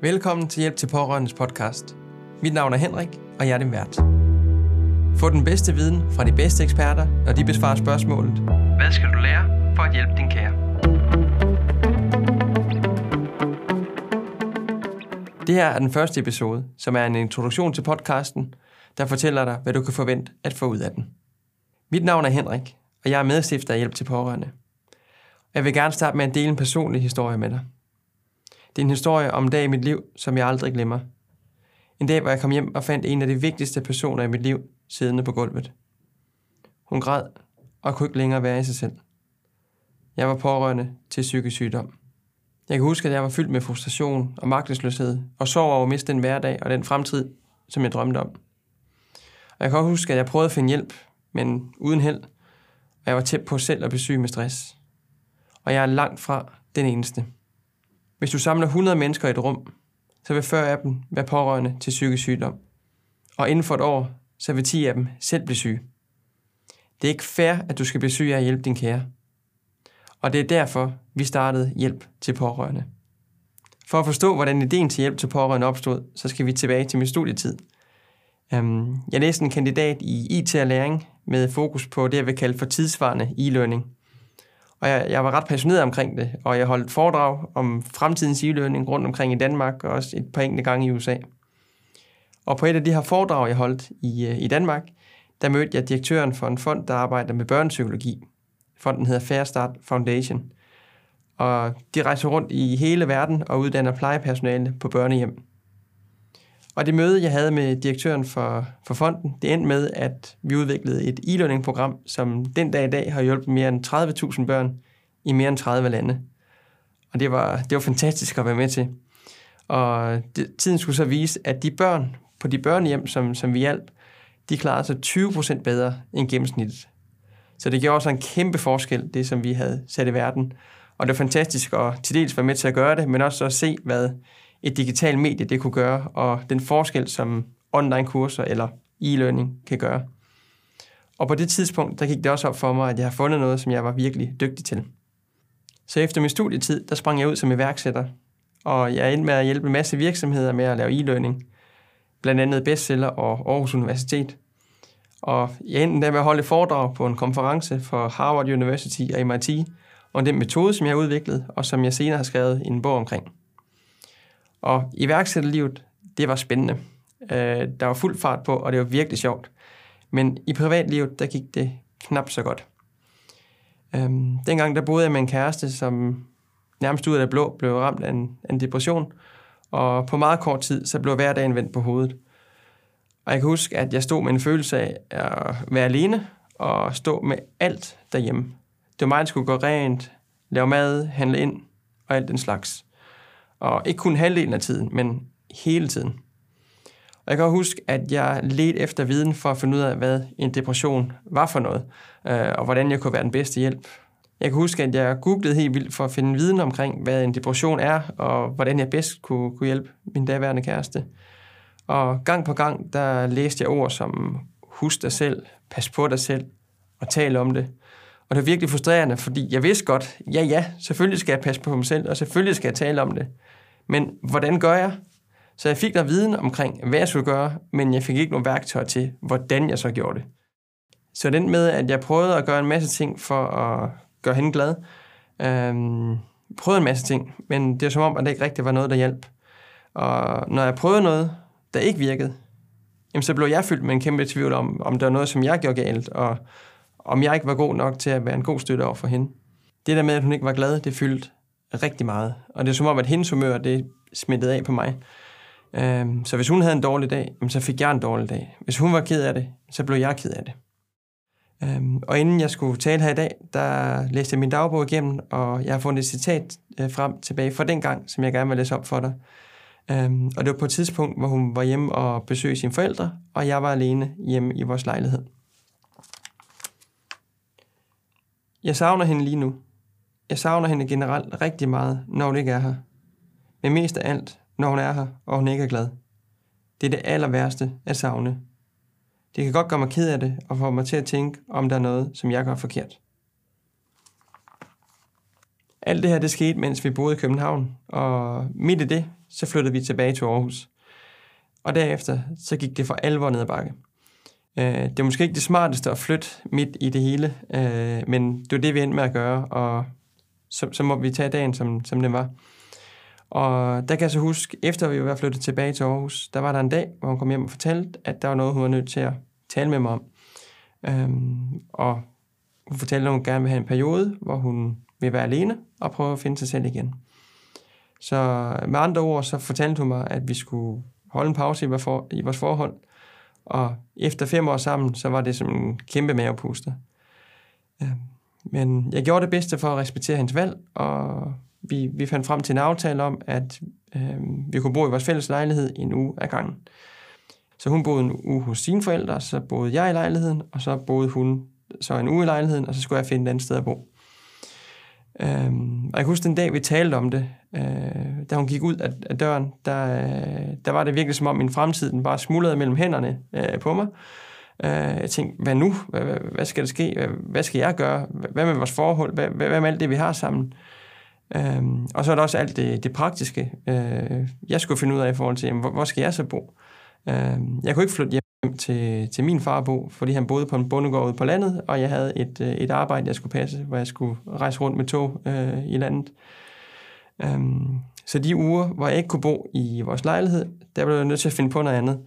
Velkommen til Hjælp til Pårørendes podcast. Mit navn er Henrik, og jeg er din vært. Få den bedste viden fra de bedste eksperter, når de besvarer spørgsmålet. Hvad skal du lære for at hjælpe din kære? Det her er den første episode, som er en introduktion til podcasten, der fortæller dig, hvad du kan forvente at få ud af den. Mit navn er Henrik, og jeg er medstifter af Hjælp til Pårørende. Jeg vil gerne starte med at dele en personlig historie med dig. Det er en historie om en dag i mit liv, som jeg aldrig glemmer. En dag, hvor jeg kom hjem og fandt en af de vigtigste personer i mit liv siddende på gulvet. Hun græd og kunne ikke længere være i sig selv. Jeg var pårørende til psykisk sygdom. Jeg kan huske, at jeg var fyldt med frustration og magtesløshed, og sov over at miste den hverdag og den fremtid, som jeg drømte om. Og jeg kan også huske, at jeg prøvede at finde hjælp, men uden held, og jeg var tæt på selv at besøge med stress. Og jeg er langt fra den eneste. Hvis du samler 100 mennesker i et rum, så vil 40 af dem være pårørende til psykisk sygdom. Og inden for et år, så vil 10 af dem selv blive syge. Det er ikke fair, at du skal blive syg af at hjælpe din kære. Og det er derfor, vi startede Hjælp til Pårørende. For at forstå, hvordan ideen til Hjælp til Pårørende opstod, så skal vi tilbage til min studietid. Øhm, jeg læste en kandidat i IT og læring med fokus på det, jeg vil kalde for tidsvarende e-learning. Og jeg, jeg var ret passioneret omkring det, og jeg holdt foredrag om fremtidens e-learning rundt omkring i Danmark, og også et par enkelte gange i USA. Og på et af de her foredrag, jeg holdt i, øh, i Danmark, der mødte jeg direktøren for en fond, der arbejder med børnepsykologi. Fonden hedder Fair Start Foundation. Og de rejser rundt i hele verden og uddanner plejepersonale på børnehjem. Og det møde, jeg havde med direktøren for, for fonden, det endte med, at vi udviklede et e-learning-program, som den dag i dag har hjulpet mere end 30.000 børn i mere end 30 lande. Og det var, det var fantastisk at være med til. Og det, tiden skulle så vise, at de børn på de børnehjem, som, som vi hjalp, de klarede sig 20% bedre end gennemsnittet. Så det gjorde også en kæmpe forskel, det som vi havde sat i verden. Og det var fantastisk at til dels være med til at gøre det, men også at se, hvad et digitalt medie det kunne gøre, og den forskel, som online-kurser eller e-learning kan gøre. Og på det tidspunkt, der gik det også op for mig, at jeg har fundet noget, som jeg var virkelig dygtig til. Så efter min studietid, der sprang jeg ud som iværksætter, og jeg endte med at hjælpe en masse virksomheder med at lave e-learning, blandt andet Bestseller og Aarhus Universitet. Og jeg endte med at holde et foredrag på en konference for Harvard University og MIT, om den metode, som jeg har udviklet, og som jeg senere har skrevet en bog omkring. Og iværksætterlivet, det var spændende. Øh, der var fuld fart på, og det var virkelig sjovt. Men i privatlivet, der gik det knap så godt. Øhm, dengang der boede jeg med en kæreste, som nærmest ud af det blå blev ramt af en, en depression. Og på meget kort tid, så blev hverdagen vendt på hovedet. Og jeg kan huske, at jeg stod med en følelse af at være alene og stå med alt derhjemme. Det var mig, der skulle gå rent, lave mad, handle ind og alt den slags. Og ikke kun halvdelen af tiden, men hele tiden. Og jeg kan huske, at jeg ledte efter viden for at finde ud af, hvad en depression var for noget, øh, og hvordan jeg kunne være den bedste hjælp. Jeg kan huske, at jeg googlede helt vildt for at finde viden omkring, hvad en depression er, og hvordan jeg bedst kunne, kunne hjælpe min daværende kæreste. Og gang på gang, der læste jeg ord som husk dig selv, pas på dig selv, og tal om det. Og det var virkelig frustrerende, fordi jeg vidste godt, ja ja, selvfølgelig skal jeg passe på mig selv, og selvfølgelig skal jeg tale om det. Men hvordan gør jeg? Så jeg fik der viden omkring, hvad jeg skulle gøre, men jeg fik ikke nogen værktøj til, hvordan jeg så gjorde det. Så den med, at jeg prøvede at gøre en masse ting for at gøre hende glad. Øhm, prøvede en masse ting, men det er som om, at det ikke rigtig var noget, der hjalp. Og når jeg prøvede noget, der ikke virkede, jamen så blev jeg fyldt med en kæmpe tvivl om, om der var noget, som jeg gjorde galt, og om jeg ikke var god nok til at være en god støtte over for hende. Det der med, at hun ikke var glad, det fyldte rigtig meget. Og det er som om, at hendes humør, det smittede af på mig. Øhm, så hvis hun havde en dårlig dag, så fik jeg en dårlig dag. Hvis hun var ked af det, så blev jeg ked af det. Øhm, og inden jeg skulle tale her i dag, der læste jeg min dagbog igennem, og jeg har fundet et citat øh, frem tilbage fra den gang, som jeg gerne vil læse op for dig. Øhm, og det var på et tidspunkt, hvor hun var hjemme og besøgte sine forældre, og jeg var alene hjemme i vores lejlighed. Jeg savner hende lige nu. Jeg savner hende generelt rigtig meget, når hun ikke er her. Men mest af alt, når hun er her, og hun ikke er glad. Det er det aller værste at savne. Det kan godt gøre mig ked af det, og få mig til at tænke, om der er noget, som jeg gør forkert. Alt det her, det skete, mens vi boede i København, og midt i det, så flyttede vi tilbage til Aarhus. Og derefter, så gik det for alvor ned ad bakke. Øh, det er måske ikke det smarteste at flytte midt i det hele, øh, men det var det, vi endte med at gøre, og så, så må vi tage dagen, som, som den var. Og der kan jeg så huske, efter vi var flyttet tilbage til Aarhus, der var der en dag, hvor hun kom hjem og fortalte, at der var noget, hun var nødt til at tale med mig om. Øhm, og hun fortalte, at hun gerne vil have en periode, hvor hun vil være alene og prøve at finde sig selv igen. Så med andre ord, så fortalte hun mig, at vi skulle holde en pause i vores forhold, og efter fem år sammen, så var det som en kæmpe mavepuster. Men jeg gjorde det bedste for at respektere hendes valg, og vi, vi fandt frem til en aftale om, at øh, vi kunne bo i vores fælles lejlighed en uge ad gangen. Så hun boede en uge hos sine forældre, så boede jeg i lejligheden, og så boede hun så en uge i lejligheden, og så skulle jeg finde et andet sted at bo. Øhm, og jeg kan huske den dag, vi talte om det, øh, da hun gik ud af, af døren, der, øh, der var det virkelig som om min fremtid den bare smuldrede mellem hænderne øh, på mig. Øh, jeg tænkte, hvad nu? Hvad, hvad, hvad skal der ske? Hvad, hvad skal jeg gøre? Hvad med vores forhold? Hvad, hvad med alt det, vi har sammen? Øhm, og så er der også alt det, det praktiske, øh, jeg skulle finde ud af i forhold til, jamen, hvor, hvor skal jeg så bo? Øh, jeg kunne ikke flytte hjem til, til min farbo, fordi han boede på en bondegård ude på landet, og jeg havde et, øh, et arbejde, jeg skulle passe, hvor jeg skulle rejse rundt med tog øh, i landet. Øhm, så de uger, hvor jeg ikke kunne bo i vores lejlighed, der blev jeg nødt til at finde på noget andet.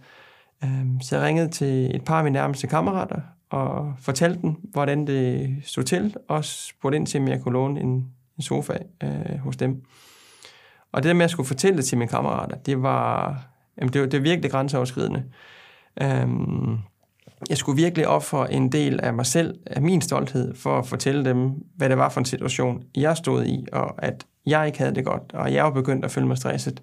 Øhm, så jeg ringede til et par af mine nærmeste kammerater, og fortalte dem, hvordan det stod til, og spurgte ind til, om jeg kunne låne en, en sofa øh, hos dem. Og det der med at skulle fortælle det til mine kammerater, det var, jamen det var, det var virkelig grænseoverskridende. Øhm, jeg skulle virkelig ofre en del af mig selv, af min stolthed, for at fortælle dem, hvad det var for en situation, jeg stod i, og at jeg ikke havde det godt, og jeg var begyndt at føle mig stresset.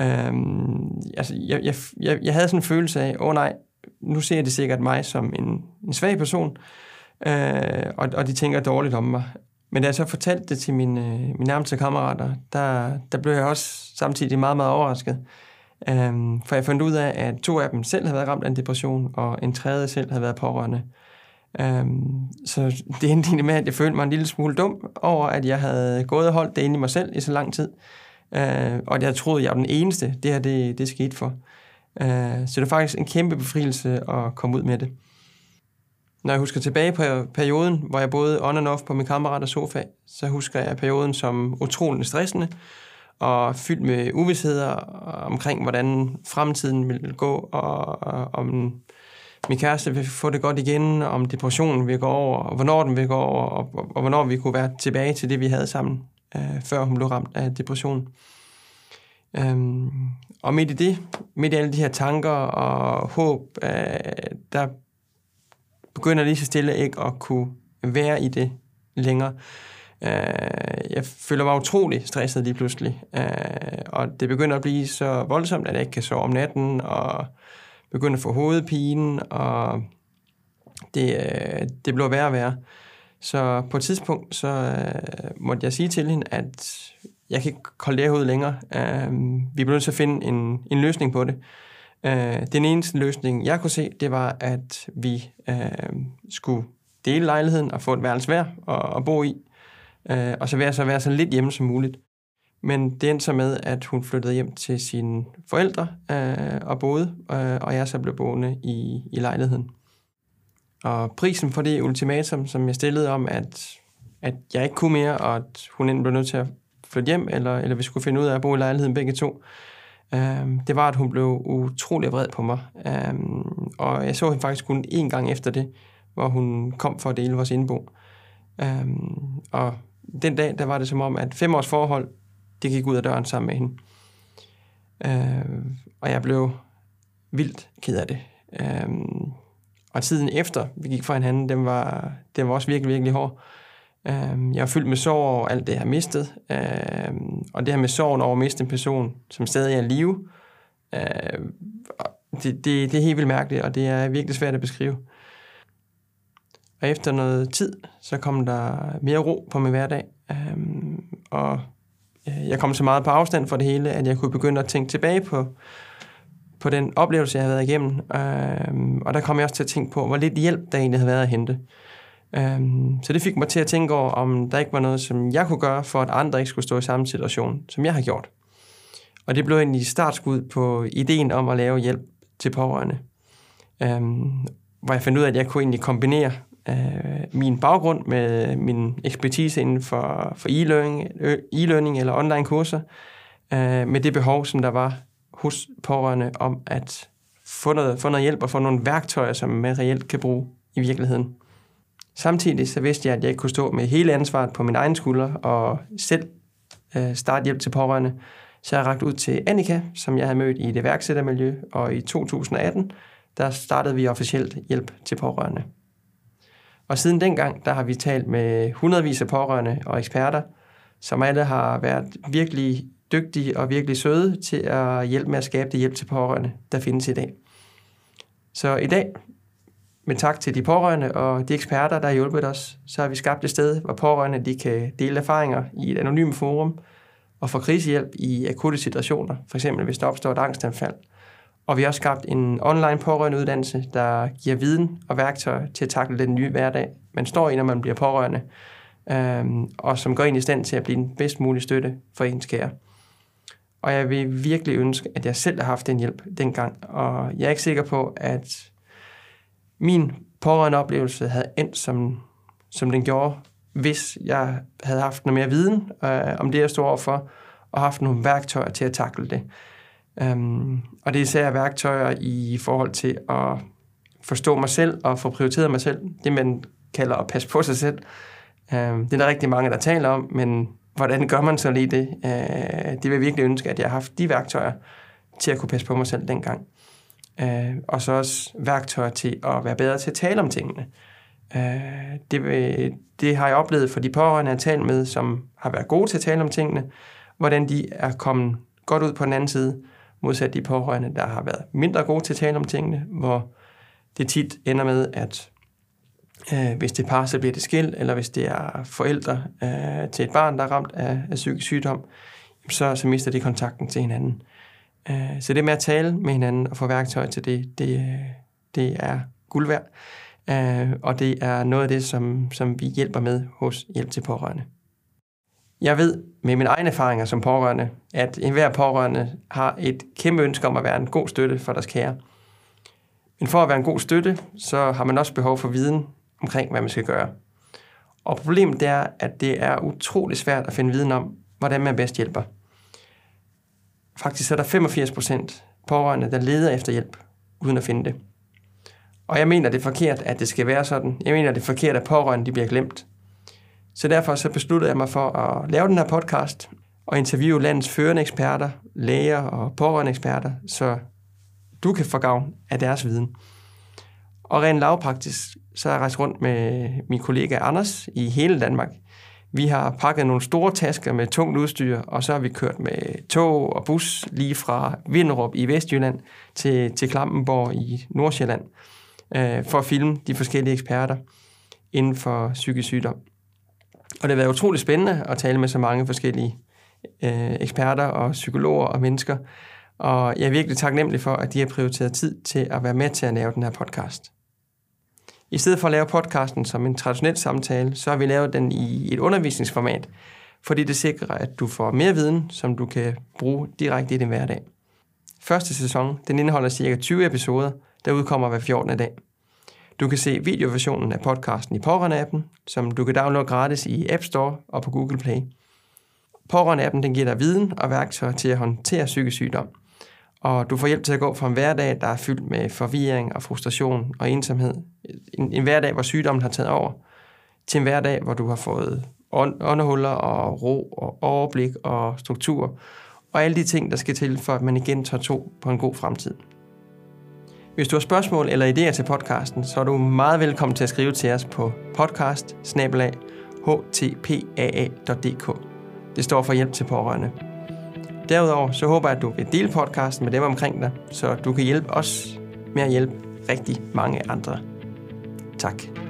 Øhm, altså, jeg, jeg, jeg, jeg havde sådan en følelse af, åh oh, nej, nu ser de sikkert mig som en, en svag person, øh, og, og de tænker dårligt om mig. Men da jeg så fortalte det til mine, mine nærmeste kammerater, der, der blev jeg også samtidig meget, meget overrasket. Um, for jeg fandt ud af, at to af dem selv havde været ramt af en depression, og en tredje selv havde været pårørende. Um, så det endte egentlig med, at jeg følte mig en lille smule dum over, at jeg havde gået og holdt det inde i mig selv i så lang tid. Uh, og at jeg troede, at jeg var den eneste, det her det, det skete for. Uh, så det var faktisk en kæmpe befrielse at komme ud med det. Når jeg husker tilbage på perioden, hvor jeg boede on and off på min kammeraters sofa, så husker jeg perioden som utrolig stressende og fyldt med uvidsheder omkring, hvordan fremtiden vil gå, og, og om min kæreste vil få det godt igen, om depressionen vil gå over, og hvornår den vil gå over, og, og, og hvornår vi kunne være tilbage til det, vi havde sammen, øh, før hun blev ramt af depression. Øhm, og midt i det, midt i alle de her tanker og håb, øh, der begynder lige så stille ikke at kunne være i det længere. Uh, jeg føler mig utrolig stresset lige pludselig, uh, og det begynder at blive så voldsomt, at jeg ikke kan sove om natten, og begynder at få hovedpine, og det, øh, det blev værre og værre. Så på et tidspunkt, så øh, måtte jeg sige til hende, at jeg kan ikke holde det her ud længere. Øh, vi bliver nødt til at finde en, en løsning på det. Øh, den eneste løsning, jeg kunne se, det var, at vi øh, skulle dele lejligheden og få et værelse hver og, og bo i, øh, og så være, så være så lidt hjemme som muligt. Men det endte så med, at hun flyttede hjem til sine forældre øh, og boede, øh, og jeg så blev boende i, i lejligheden. Og prisen for det ultimatum, som jeg stillede om, at, at jeg ikke kunne mere, og at hun enten blev nødt til at flytte hjem, eller, eller vi skulle finde ud af at bo i lejligheden begge to, øh, det var, at hun blev utrolig vred på mig. Øh, og jeg så hende faktisk kun én gang efter det, hvor hun kom for at dele vores indbo. Øh, og den dag, der var det som om, at fem års forhold, det gik ud af døren sammen med hende. Øh, og jeg blev vildt ked af det. Øh, og tiden efter, vi gik fra hinanden, den var, den var også virkelig, virkelig hård. Øh, jeg var fyldt med sorg over alt det, jeg har mistet. Øh, og det her med sorgen over at miste en person, som stadig er i live, øh, det, det, det er helt vildt mærkeligt, og det er virkelig svært at beskrive. Og efter noget tid, så kom der mere ro på min hverdag. Øhm, øh, og jeg kom så meget på afstand fra det hele, at jeg kunne begynde at tænke tilbage på, på den oplevelse, jeg havde været igennem. Øh, og der kom jeg også til at tænke på, hvor lidt hjælp der egentlig havde været at hente. Um, så det fik mig til at tænke over, om der ikke var noget, som jeg kunne gøre, for at andre ikke skulle stå i samme situation, som jeg har gjort. Og det blev egentlig startskud på ideen om at lave hjælp til pårørende. Øhm, hvor jeg fandt ud af, at jeg kunne egentlig kombinere øh, min baggrund med min ekspertise inden for, for e-learning, e-learning eller online kurser, øh, med det behov, som der var hos pårørende om at få noget, få noget hjælp og få nogle værktøjer, som man reelt kan bruge i virkeligheden. Samtidig så vidste jeg, at jeg ikke kunne stå med hele ansvaret på min egen skulder og selv øh, starte hjælp til pårørende. Så jeg rakt ud til Annika, som jeg havde mødt i det værksættermiljø, og i 2018, der startede vi officielt hjælp til pårørende. Og siden dengang, der har vi talt med hundredvis af pårørende og eksperter, som alle har været virkelig dygtige og virkelig søde til at hjælpe med at skabe det hjælp til pårørende, der findes i dag. Så i dag, med tak til de pårørende og de eksperter, der har hjulpet os, så har vi skabt et sted, hvor pårørende de kan dele erfaringer i et anonymt forum og få krisehjælp i akutte situationer, f.eks. hvis der opstår et angstanfald. Og vi har også skabt en online pårørende uddannelse, der giver viden og værktøjer til at takle den nye hverdag, man står i, når man bliver pårørende, øhm, og som går ind i stand til at blive den bedst mulige støtte for ens kære. Og jeg vil virkelig ønske, at jeg selv har haft den hjælp dengang. Og jeg er ikke sikker på, at min pårørende oplevelse havde endt, som, som den gjorde, hvis jeg havde haft noget mere viden øh, om det, jeg stod overfor, og haft nogle værktøjer til at takle det. Øhm, og det er især værktøjer i forhold til at forstå mig selv og få prioriteret mig selv. Det, man kalder at passe på sig selv. Øhm, det er der rigtig mange, der taler om, men hvordan gør man så lige det? Øh, det vil jeg virkelig ønske, at jeg har haft de værktøjer til at kunne passe på mig selv dengang. Øh, og så også værktøjer til at være bedre til at tale om tingene. Øh, det, vil, det har jeg oplevet for de pårørende, jeg talt med, som har været gode til at tale om tingene, hvordan de er kommet godt ud på den anden side, modsat de pårørende, der har været mindre gode til at tale om tingene, hvor det tit ender med, at øh, hvis det er par, så bliver det skilt, eller hvis det er forældre øh, til et barn, der er ramt af, af psykisk sygdom, så, så mister de kontakten til hinanden. Øh, så det med at tale med hinanden og få værktøj til det, det, øh, det er guld værd. Øh, og det er noget af det, som, som vi hjælper med hos Hjælp til Pårørende. Jeg ved med mine egne erfaringer som pårørende, at enhver pårørende har et kæmpe ønske om at være en god støtte for deres kære. Men for at være en god støtte, så har man også behov for viden omkring, hvad man skal gøre. Og problemet er, at det er utrolig svært at finde viden om, hvordan man bedst hjælper. Faktisk er der 85 procent pårørende, der leder efter hjælp, uden at finde det. Og jeg mener, det er forkert, at det skal være sådan. Jeg mener, det er forkert, at pårørende de bliver glemt. Så derfor så besluttede jeg mig for at lave den her podcast og interviewe landets førende eksperter, læger og pårørende eksperter, så du kan få gavn af deres viden. Og rent lavpraktisk, så har jeg rejst rundt med min kollega Anders i hele Danmark. Vi har pakket nogle store tasker med tungt udstyr, og så har vi kørt med tog og bus lige fra Vinderup i Vestjylland til, til Klampenborg i Nordsjælland, øh, for at filme de forskellige eksperter inden for psykisk sygdom. Og det har været utrolig spændende at tale med så mange forskellige øh, eksperter og psykologer og mennesker. Og jeg er virkelig taknemmelig for, at de har prioriteret tid til at være med til at lave den her podcast. I stedet for at lave podcasten som en traditionel samtale, så har vi lavet den i et undervisningsformat, fordi det sikrer, at du får mere viden, som du kan bruge direkte i din hverdag. Første sæson den indeholder ca. 20 episoder, der udkommer hver 14. dag. Du kan se videoversionen af podcasten i Pårørende-appen, som du kan downloade gratis i App Store og på Google Play. Pårørende-appen den giver dig viden og værktøjer til at håndtere psykisk sygdom. Og du får hjælp til at gå fra en hverdag, der er fyldt med forvirring og frustration og ensomhed. En, en hverdag, hvor sygdommen har taget over, til en hverdag, hvor du har fået åndehuller og ro og overblik og struktur, og alle de ting, der skal til, for at man igen tager to på en god fremtid. Hvis du har spørgsmål eller idéer til podcasten, så er du meget velkommen til at skrive til os på podcast Det står for hjælp til pårørende. Derudover så håber jeg, at du vil dele podcasten med dem omkring dig, så du kan hjælpe os med at hjælpe rigtig mange andre. Tak.